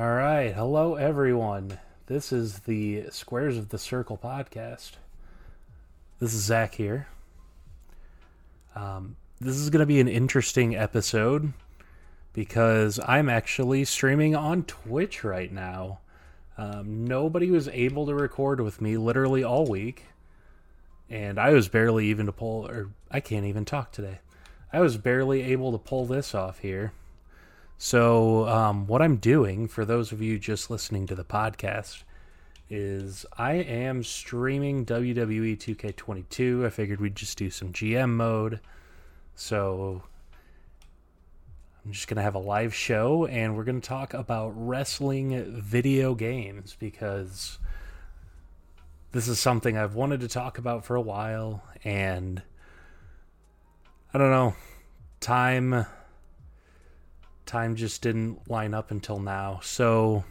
All right. Hello, everyone. This is the Squares of the Circle podcast. This is Zack here. Um, this is going to be an interesting episode because I'm actually streaming on Twitch right now. Um, nobody was able to record with me literally all week, and I was barely even to pull, or I can't even talk today. I was barely able to pull this off here. So, um, what I'm doing for those of you just listening to the podcast is I am streaming WWE 2K22. I figured we'd just do some GM mode. So, I'm just going to have a live show and we're going to talk about wrestling video games because this is something I've wanted to talk about for a while and I don't know, time time just didn't line up until now. So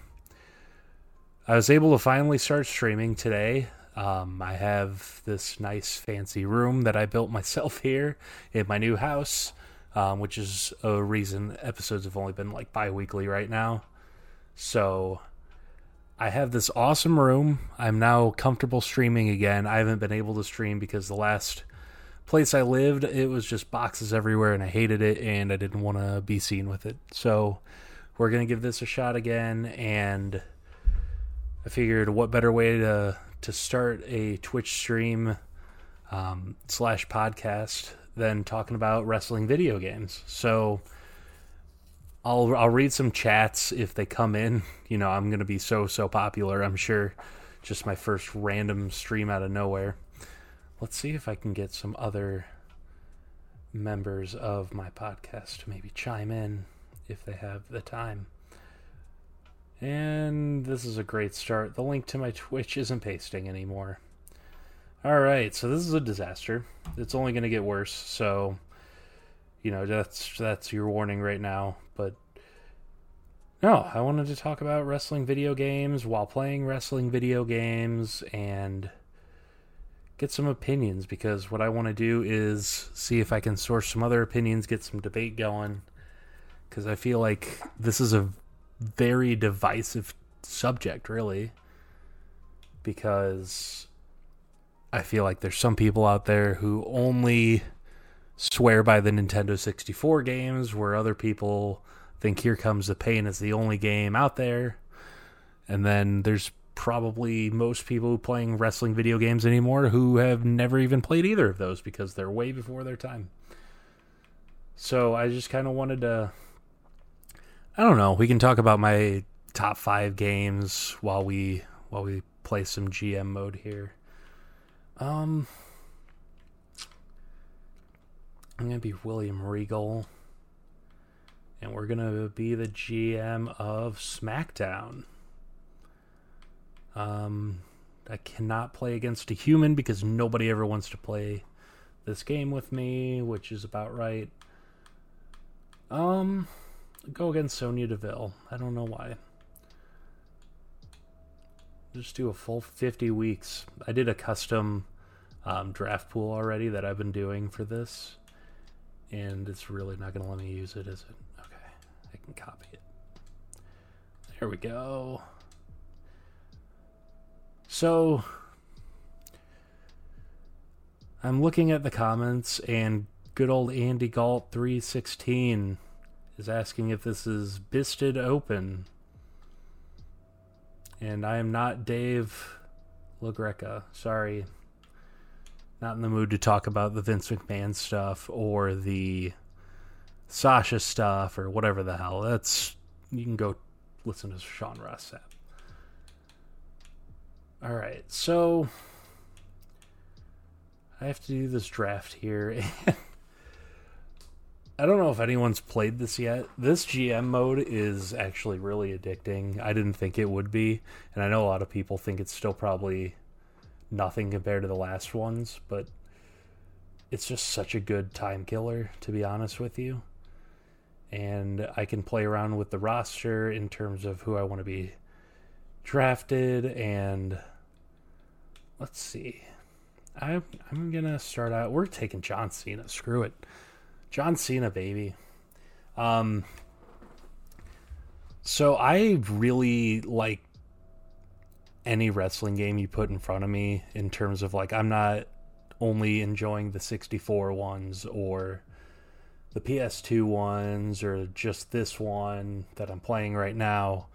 I was able to finally start streaming today. Um, I have this nice fancy room that I built myself here in my new house, um, which is a reason episodes have only been like bi weekly right now. So I have this awesome room. I'm now comfortable streaming again. I haven't been able to stream because the last place I lived, it was just boxes everywhere and I hated it and I didn't want to be seen with it. So we're going to give this a shot again and I figured what better way to to start a Twitch stream um, slash podcast than talking about wrestling video games. So I'll I'll read some chats if they come in. You know, I'm going to be so so popular, I'm sure. Just my first random stream out of nowhere. Let's see if I can get some other members of my podcast to maybe chime in if they have the time. And this is a great start. The link to my Twitch isn't pasting anymore. Alright, so this is a disaster. It's only going to get worse, so you know, that's that's your warning right now, but no, I wanted to talk about wrestling video games while playing wrestling video games and get some opinions because what I want to do is see if I can source some other opinions, get some debate going. Because I feel like this is a very divisive subject, really. Because I feel like there's some people out there who only swear by the Nintendo 64 games, where other people think Here Comes the Pain is the only game out there. And then there's probably most people playing wrestling video games anymore who have never even played either of those because they're way before their time. So I just kind of wanted to. I don't know. We can talk about my top five games while we while we play some GM mode here. Um, I'm gonna be William Regal, and we're gonna be the GM of SmackDown. Um, I cannot play against a human because nobody ever wants to play this game with me, which is about right. Um, go against Sonya Deville. I don't know why. Just do a full 50 weeks. I did a custom um, draft pool already that I've been doing for this, and it's really not going to let me use it, is it? Okay, I can copy it. There we go. So I'm looking at the comments, and good old Andy Galt 316 is asking if this is Busted Open. And I am not Dave LaGreca. Sorry. Not in the mood to talk about the Vince McMahon stuff or the Sasha stuff or whatever the hell. That's you can go listen to Sean Ross Sapp. All right, so I have to do this draft here. I don't know if anyone's played this yet. This GM mode is actually really addicting. I didn't think it would be, and I know a lot of people think it's still probably nothing compared to the last ones, but it's just such a good time killer, to be honest with you. And I can play around with the roster in terms of who I want to be drafted and let's see. I I'm gonna start out. We're taking John Cena. Screw it, John Cena, baby. Um, So I really like any wrestling game you put in front of me in terms of like I'm not only enjoying the 64 ones or the PS2 ones or just this one that I'm playing right now.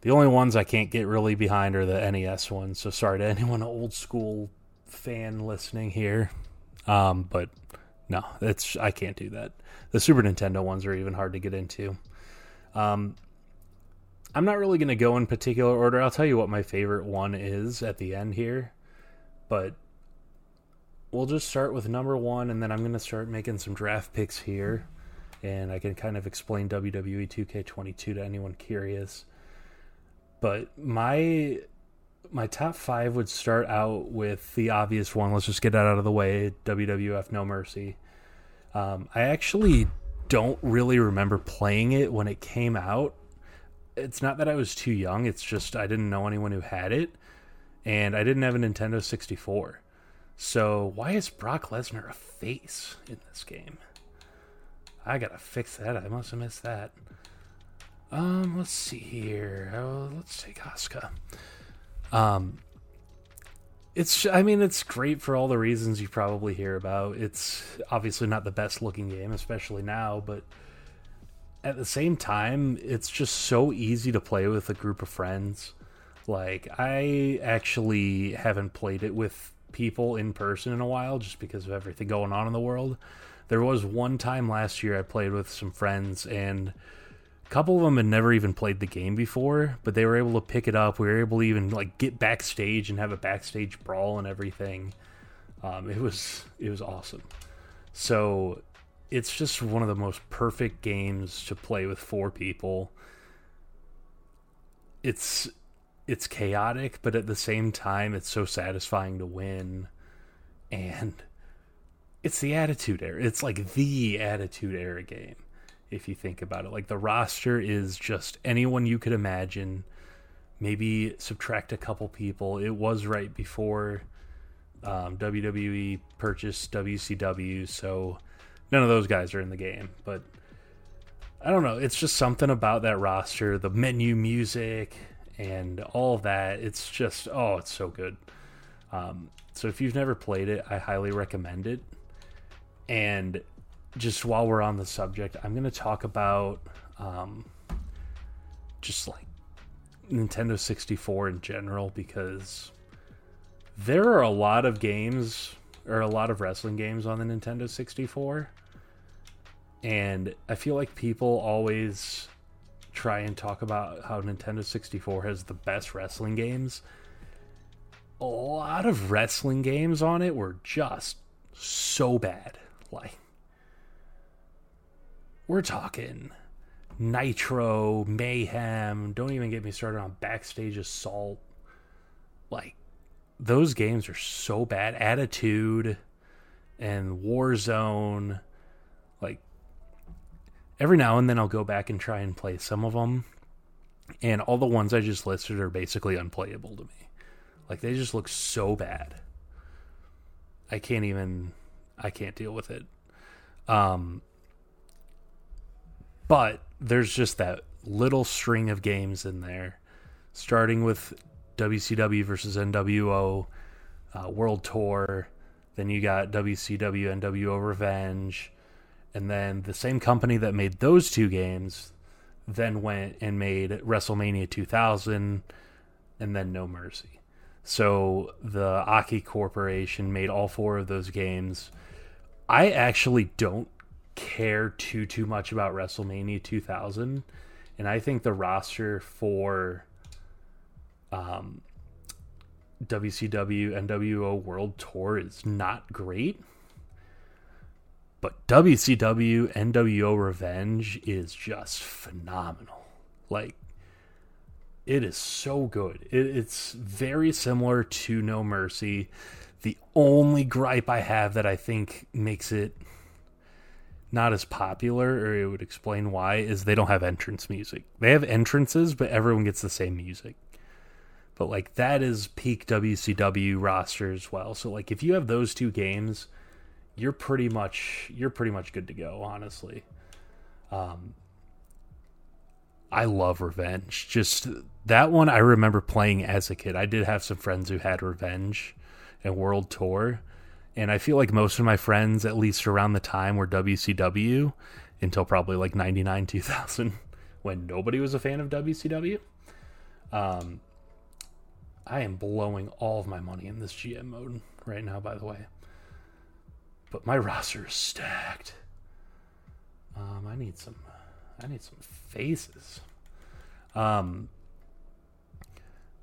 The only ones I can't get really behind are the NES ones. So sorry to anyone old school fan listening here. Um, but no, that's I can't do that. The Super Nintendo ones are even hard to get into. Um, I'm not really going to go in particular order. I'll tell you what my favorite one is at the end here, but we'll just start with number one, and then I'm going to start making some draft picks here, and I can kind of explain WWE 2K22 to anyone curious. But my my top five would start out with the obvious one. Let's just get that out of the way. WWF No Mercy. Um, I actually don't really remember playing it when it came out. It's not that I was too young. It's just I didn't know anyone who had it, and I didn't have a Nintendo 64. So why is Brock Lesnar a face in this game? I gotta fix that. I must have missed that. Um, let's see here. Oh, let's take Asuka. Um, it's I mean it's great for all the reasons you probably hear about. It's obviously not the best looking game, especially now, but at the same time, it's just so easy to play with a group of friends. Like I actually haven't played it with people in person in a while just because of everything going on in the world. There was one time last year I played with some friends and couple of them had never even played the game before, but they were able to pick it up. We were able to even like get backstage and have a backstage brawl and everything. Um, it was it was awesome. So it's just one of the most perfect games to play with four people. It's it's chaotic, but at the same time, it's so satisfying to win. And it's the Attitude Era. It's like the Attitude Era game if you think about it. Like the roster is just anyone you could imagine. Maybe subtract a couple people. It was right before um, WWE purchased WCW, so none of those guys are in the game. But I don't know. It's just something about that roster, the menu music, and all that. It's just oh, it's so good. Um, so if you've never played it, I highly recommend it. And just while we're on the subject, I'm going to talk about um, just like Nintendo 64 in general because there are a lot of games or a lot of wrestling games on the Nintendo 64. And I feel like people always try and talk about how Nintendo 64 has the best wrestling games. A lot of wrestling games on it were just so bad. Like we're talking Nitro, Mayhem. Don't even get me started on Backstage Assault. Like, those games are so bad. Attitude and Warzone. Like, every now and then I'll go back and try and play some of them. And all the ones I just listed are basically unplayable to me. Like, they just look so bad. I can't even. I can't deal with it. Um, but there's just that little string of games in there, starting with WCW versus NWO uh, World Tour. Then you got WCW NWO Revenge. And then the same company that made those two games then went and made WrestleMania 2000 and then No Mercy. So the Aki Corporation made all four of those games. I actually don't care too too much about WrestleMania 2000, and I think the roster for um, WCW NWO World Tour is not great. But WCW NWO Revenge is just phenomenal. Like, it is so good. It, it's very similar to No Mercy. The only gripe I have that I think makes it not as popular, or it would explain why, is they don't have entrance music. They have entrances, but everyone gets the same music. But like that is peak WCW roster as well. So like if you have those two games, you're pretty much you're pretty much good to go, honestly. Um I love Revenge. Just that one I remember playing as a kid. I did have some friends who had Revenge and World Tour. And I feel like most of my friends, at least around the time, were WCW until probably like 99, 2000, when nobody was a fan of WCW. Um, I am blowing all of my money in this GM mode right now, by the way. But my roster is stacked. Um, I need some. I need some faces. Um,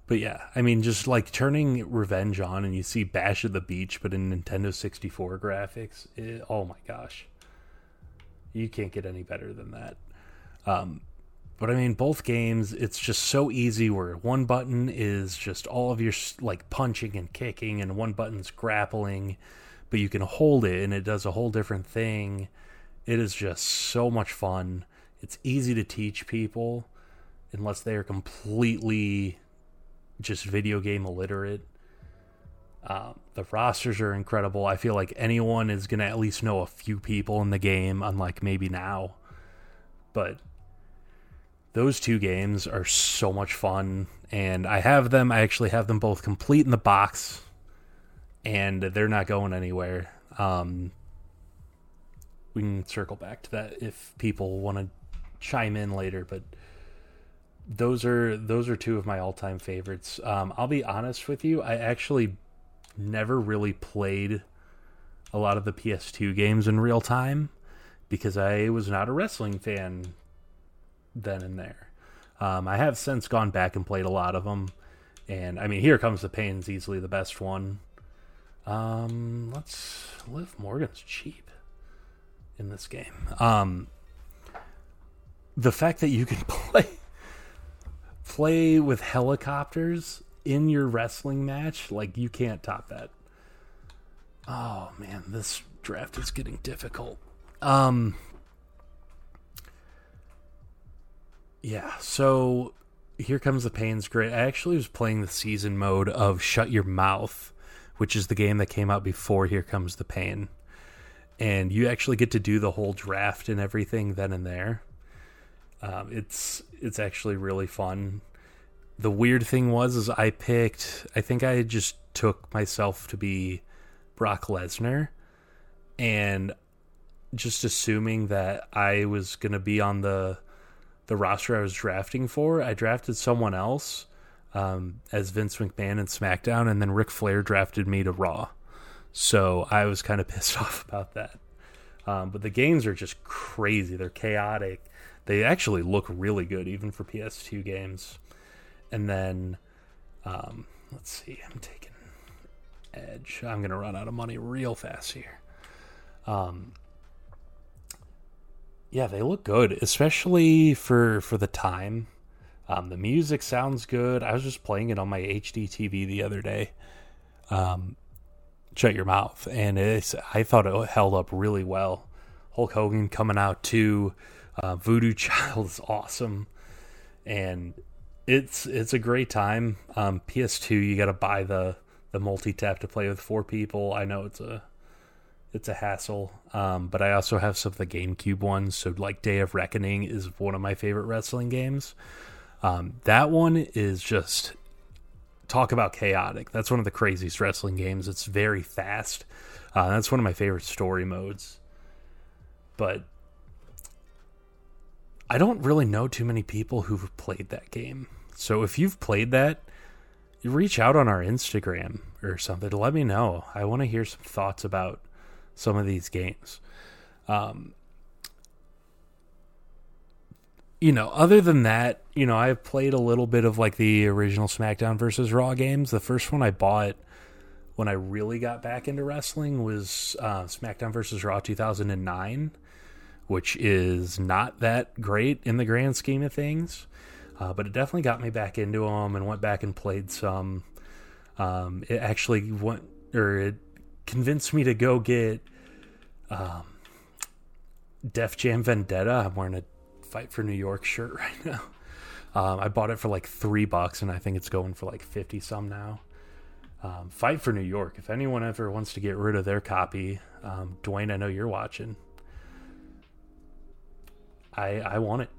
but yeah, I mean, just like turning Revenge on and you see Bash at the Beach, but in Nintendo 64 graphics, it, oh my gosh. You can't get any better than that. Um, but I mean, both games, it's just so easy where one button is just all of your like punching and kicking, and one button's grappling, but you can hold it and it does a whole different thing. It is just so much fun. It's easy to teach people unless they are completely just video game illiterate. Um, the rosters are incredible. I feel like anyone is going to at least know a few people in the game, unlike maybe now. But those two games are so much fun. And I have them, I actually have them both complete in the box, and they're not going anywhere. Um, we can circle back to that if people want to chime in later, but those are those are two of my all-time favorites. Um, I'll be honest with you, I actually never really played a lot of the PS2 games in real time because I was not a wrestling fan then and there. Um, I have since gone back and played a lot of them, and I mean, here comes the pain's easily the best one. Um, let's Liv Morgan's cheap in this game. Um, the fact that you can play play with helicopters in your wrestling match, like you can't top that. Oh man, this draft is getting difficult. Um Yeah, so here comes the pain's great. I actually was playing the season mode of Shut Your Mouth, which is the game that came out before Here Comes the Pain. And you actually get to do the whole draft and everything then and there. Um, it's it's actually really fun. The weird thing was is I picked I think I just took myself to be Brock Lesnar and just assuming that I was gonna be on the the roster I was drafting for, I drafted someone else um, as Vince McMahon in SmackDown, and then Ric Flair drafted me to Raw. So I was kind of pissed off about that. Um, but the games are just crazy. They're chaotic. They actually look really good, even for PS2 games. And then, um, let's see, I'm taking Edge. I'm to run out of money real fast here. Um, yeah, they look good, especially for for the time. Um, the music sounds good. I was just playing it on my HD TV the other day. Um, shut your mouth, and it's. I thought it held up really well. Hulk Hogan coming out too. Uh, Voodoo Child is awesome, and it's it's a great time. Um, PS2, you got to buy the the multi tap to play with four people. I know it's a it's a hassle. Um, but I also have some of the GameCube ones. So like Day of Reckoning is one of my favorite wrestling games. Um, that one is just talk about chaotic. That's one of the craziest wrestling games. It's very fast. Uh, that's one of my favorite story modes. But I don't really know too many people who've played that game. So if you've played that, reach out on our Instagram or something to let me know. I want to hear some thoughts about some of these games. Um, you know, other than that, you know, I've played a little bit of like the original SmackDown versus Raw games. The first one I bought when I really got back into wrestling was uh, SmackDown versus Raw 2009, which is not that great in the grand scheme of things, uh, but it definitely got me back into them and went back and played some. Um, it actually went, or it convinced me to go get um, Def Jam Vendetta. I'm wearing a Fight for New York shirt right now. Um, I bought it for like three bucks, and I think it's going for like fifty some now. Um, Fight for New York. If anyone ever wants to get rid of their copy, um, Dwayne, I know you're watching. I I want it.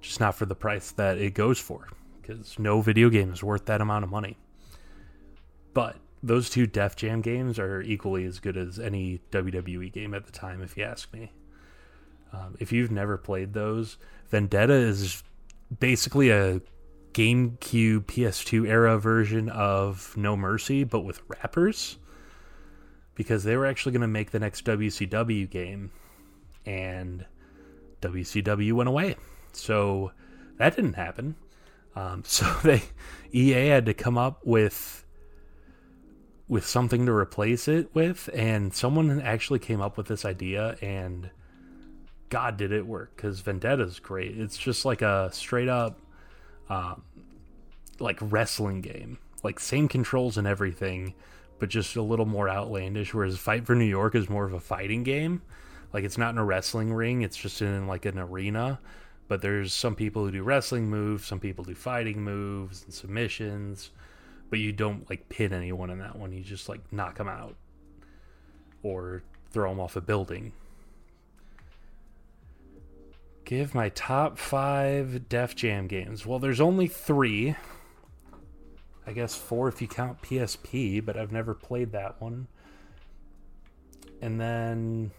just not for the price that it goes for, because no video game is worth that amount of money. But those two Def Jam games are equally as good as any WWE game at the time, if you ask me. Um, if you've never played those, Vendetta is basically a GameCube PS2 era version of No Mercy, but with rappers. Because they were actually going to make the next WCW game, and WCW went away. So that didn't happen. Um, so they EA had to come up with with something to replace it with, and someone actually came up with this idea, and God, did it work? Because Vendetta's great. It's just like a straight up, um, like wrestling game, like same controls and everything, but just a little more outlandish. Whereas Fight for New York is more of a fighting game. Like it's not in a wrestling ring; it's just in like an arena. But there's some people who do wrestling moves, some people do fighting moves and submissions but you don't like pin anyone in that one. You just like knock them out or throw them off a building. Give my top five Def Jam games. Well, there's only three. I guess four if you count PSP, but I've never played that one. And then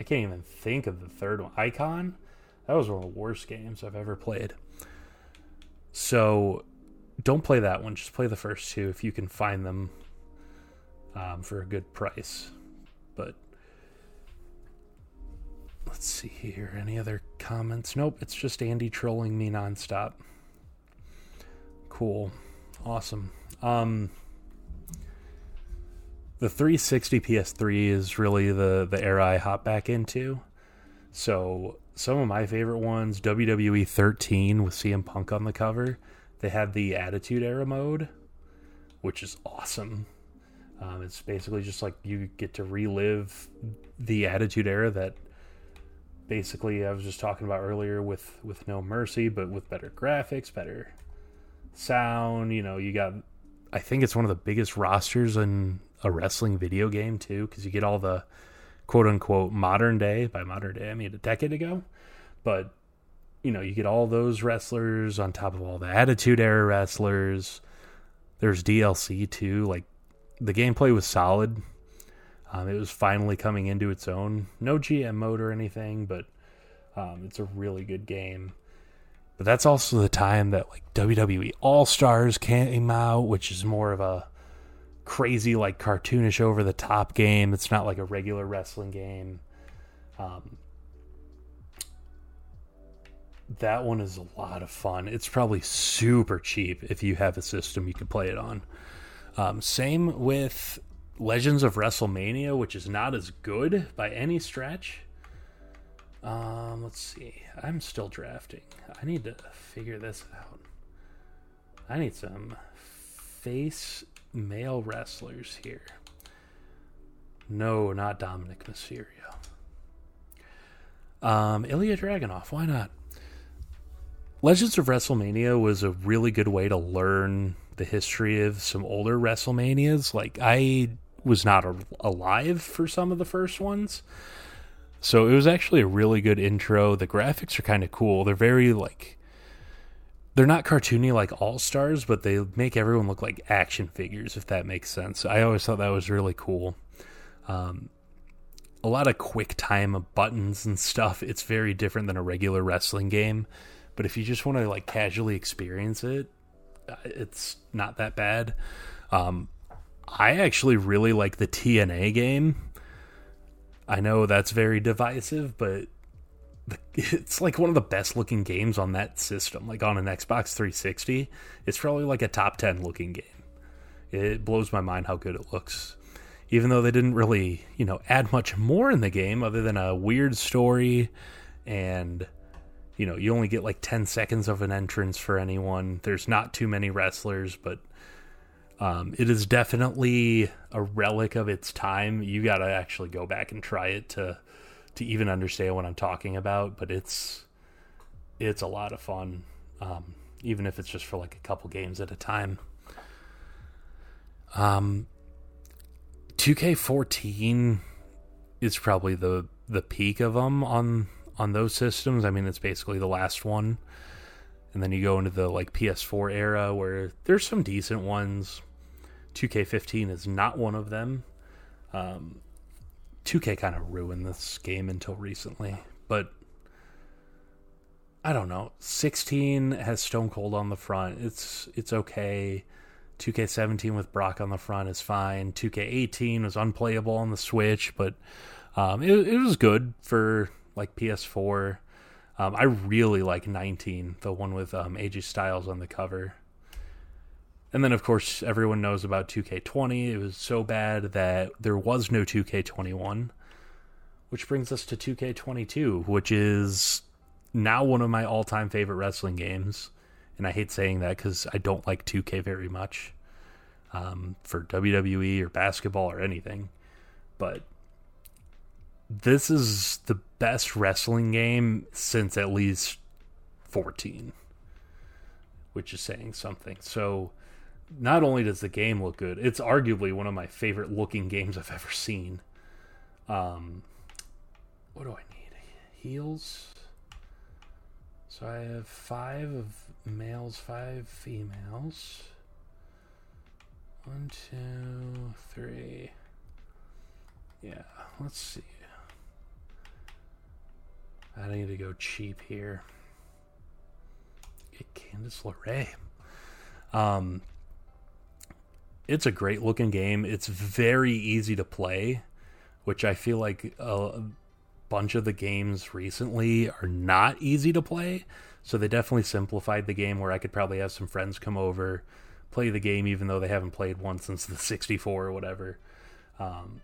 I can't even think of the third one. Icon? That was one of the worst games I've ever played. So don't play that one. Just play the first two if you can find them um, for a good price. But let's see here. Any other comments? Nope. It's just Andy trolling me nonstop. Cool. Awesome. Um, the 360 PS3 is really the the era I hop back into. So some of my favorite ones, WWE 13 with CM Punk on the cover they have the Attitude Era mode, which is awesome. Um, it's basically just like you get to relive the Attitude Era that basically I was just talking about earlier with with No Mercy, but with better graphics, better sound. You know, you got. I think it's one of the biggest rosters in a wrestling video game too, because you get all the quote unquote modern day. By modern day, I mean a decade ago, but you know, you get all those wrestlers on top of all the Attitude Era wrestlers. There's DLC too. Like the gameplay was solid. Um, it was finally coming into its own. No GM mode or anything, but um, it's a really good game. But that's also the time that like WWE All Stars came out, which is more of a crazy, like cartoonish, over the top game. It's not like a regular wrestling game. Um, that one is a lot of fun. It's probably super cheap if you have a system you can play it on. Um, same with Legends of WrestleMania, which is not as good by any stretch. Um, let's see. I'm still drafting. I need to figure this out. I need some face male wrestlers here. No, not Dominik Mysterio. Um, Ilya Dragunov. Why not? Legends of WrestleMania was a really good way to learn the history of some older WrestleManias. Like I was not alive for some of the first ones. So it was actually a really good intro. The graphics are kind of cool. They're very like they're not cartoony like All Stars, but they make everyone look like action figures if that makes sense. I always thought that was really cool. Um, a lot of quick time buttons and stuff. It's very different than a regular wrestling game. But if you just want to like casually experience it, uh, it's not that bad. Um, I actually really like the TNA game. I know that's very divisive, but it's like one of the best looking games on that system. Like on an Xbox 360, it's probably like a top 10 looking game. It blows my mind how good it looks. Even though they didn't really, you know, add much more in the game other than a weird story and you know, you only get like 10 seconds of an entrance for anyone. There's not too many wrestlers, but um, it is definitely a relic of its time. You got to actually go back and try it to to even understand what I'm talking about, but it's it's a lot of fun. Um, even if it's just for like a couple games at a time. Um 2K14 is probably the the peak of them on on those systems. I mean, it's basically the last one. And then you go into the like PS4 era where there's some decent ones. 2K15 is not one of them. Um, 2K kind of ruined this game until recently, but I don't know. 16 has Stone Cold on the front. It's it's okay. 2K17 with Brock on the front is fine. 2K18 was unplayable on the Switch, but um, it, it was good for like PS4. Um, I really like 19, the one with um, AJ Styles on the cover. And then, of course, everyone knows about 2K20. It was so bad that there was no 2K21, which brings us to 2K22, which is now one of my all time favorite wrestling games. And I hate saying that because I don't like 2K very much um, for WWE or basketball or anything. But this is the best wrestling game since at least 14, which is saying something. So, not only does the game look good, it's arguably one of my favorite looking games I've ever seen. Um, what do I need? Heels. So I have five of males, five females. One, two, three. Yeah, let's see. I don't need to go cheap here. Get Candice LeRae. Um, it's a great looking game. It's very easy to play, which I feel like a bunch of the games recently are not easy to play. So they definitely simplified the game where I could probably have some friends come over, play the game even though they haven't played one since the 64 or whatever. Um,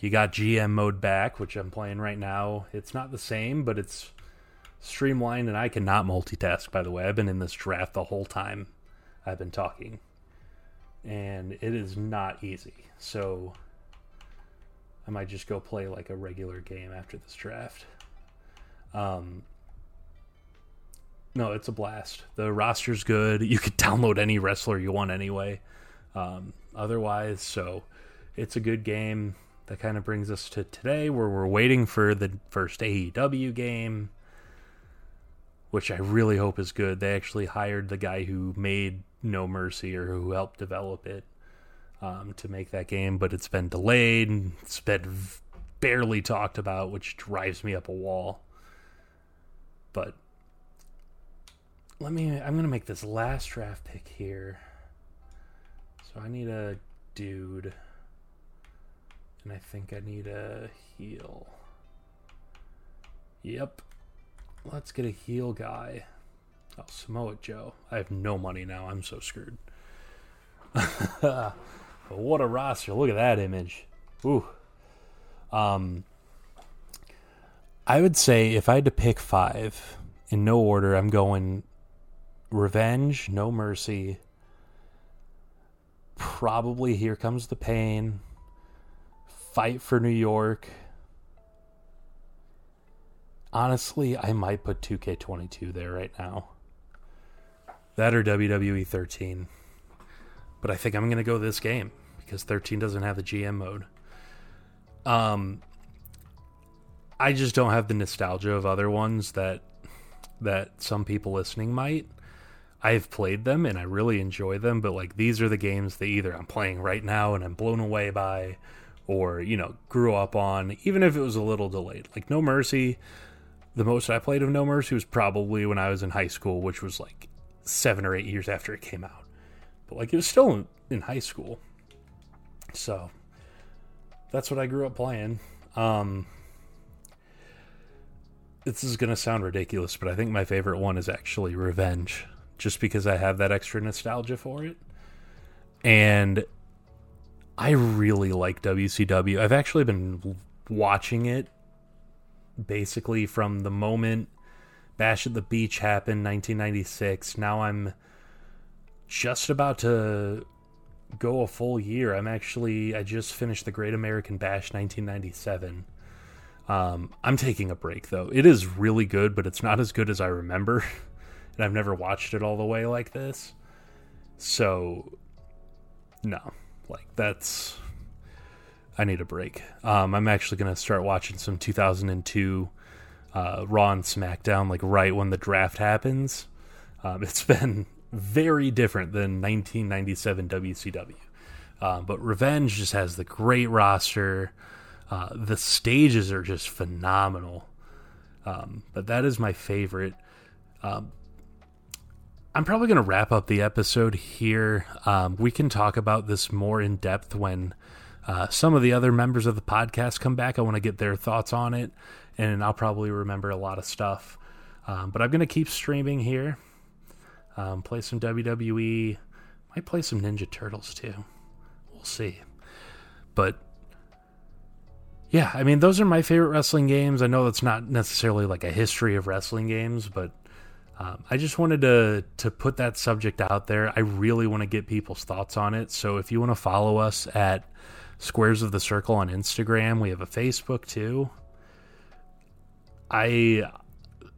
you got GM mode back, which I'm playing right now. It's not the same, but it's streamlined, and I cannot multitask, by the way. I've been in this draft the whole time I've been talking, and it is not easy. So I might just go play like a regular game after this draft. Um, no, it's a blast. The roster's good. You could download any wrestler you want anyway. Um, otherwise, so it's a good game that kind of brings us to today where we're waiting for the first AEW game, which I really hope is good. They actually hired the guy who made No Mercy or who helped develop it um, to make that game, but it's been delayed. It's been barely talked about, which drives me up a wall. But let me, I'm going to make this last draft pick here. So I need a dude. And I think I need a heel. Yep. Let's get a heel guy. Oh, Samoa Joe. I have no money now. I'm so screwed. what a roster. Look at that image. Ooh. Um I would say if I had to pick five in no order, I'm going Revenge, No Mercy, probably Here Comes the Pain, Fight for New York. Honestly, I might put 2K22 there right now. That or WWE 13. But I think I'm going to go this game because 13 doesn't have the GM mode. Um I just don't have the nostalgia of other ones that that some people listening might. I've played them and I really enjoy them, but like these are the games that either I'm playing right now and I'm blown away by or, you know, grew up on, even if it was a little delayed. Like No Mercy, the most I played of No Mercy was probably when I was in high school, which was like seven or eight years after it came out. But like it was still in, in high school. So that's what I grew up playing. Um, this is going to sound ridiculous, but I think my favorite one is actually Revenge, just because I have that extra nostalgia for it. And I really like WCW. I've actually been watching it basically from the moment Bash at the Beach happened, 1996. Now I'm just about to go a full year. I'm actually I just finished the Great American Bash 1997. Um, I'm taking a break though. It is really good, but it's not as good as I remember, and I've never watched it all the way like this. So, no, like that's I need a break. Um, I'm actually gonna start watching some 2002 uh, Raw and SmackDown like right when the draft happens. Um, it's been very different than 1997 WCW. Uh, but Revenge just has the great roster. Uh, the stages are just phenomenal. Um, but that is my favorite. Um, I'm probably going to wrap up the episode here. Um, we can talk about this more in depth when uh, some of the other members of the podcast come back. I want to get their thoughts on it, and I'll probably remember a lot of stuff. Um, but I'm going to keep streaming here. Um, play some WWE. Might play some Ninja Turtles too. We'll see. But yeah, I mean, those are my favorite wrestling games. I know that's not necessarily like a history of wrestling games, but um, I just wanted to to put that subject out there. I really want to get people's thoughts on it. So if you want to follow us at Squares of the Circle on Instagram, we have a Facebook too. I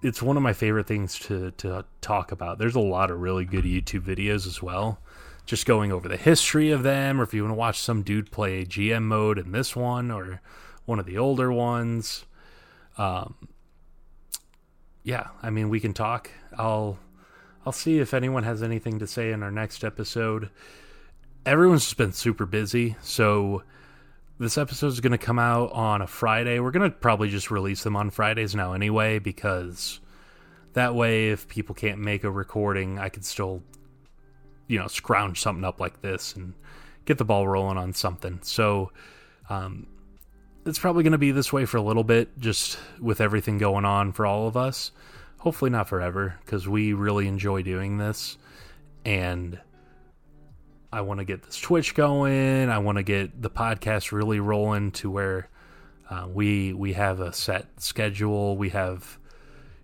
it's one of my favorite things to to talk about. There's a lot of really good YouTube videos as well. Just going over the history of them, or if you want to watch some dude play GM mode in this one, or one of the older ones. Um, yeah, I mean, we can talk. I'll I'll see if anyone has anything to say in our next episode. Everyone's just been super busy, so this episode is going to come out on a Friday. We're going to probably just release them on Fridays now anyway because that way if people can't make a recording, I can still you know, scrounge something up like this and get the ball rolling on something. So um it's probably going to be this way for a little bit, just with everything going on for all of us. Hopefully, not forever, because we really enjoy doing this. And I want to get this Twitch going. I want to get the podcast really rolling to where uh, we we have a set schedule. We have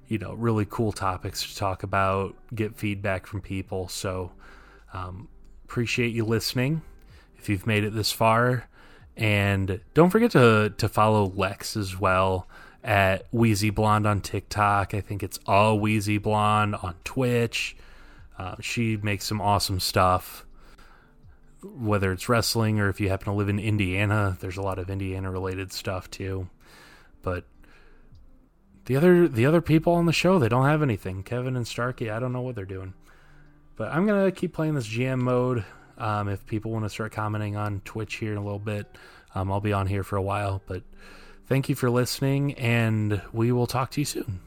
you know really cool topics to talk about, get feedback from people. So um, appreciate you listening. If you've made it this far, and don't forget to to follow Lex as well at Wheezy Blonde on TikTok. I think it's all Wheezy Blonde on Twitch. Uh, she makes some awesome stuff. Whether it's wrestling or if you happen to live in Indiana, there's a lot of Indiana related stuff too. But the other the other people on the show, they don't have anything. Kevin and Starkey, I don't know what they're doing. But I'm gonna keep playing this GM mode. Um, if people want to start commenting on Twitch here in a little bit, um, I'll be on here for a while. But thank you for listening, and we will talk to you soon.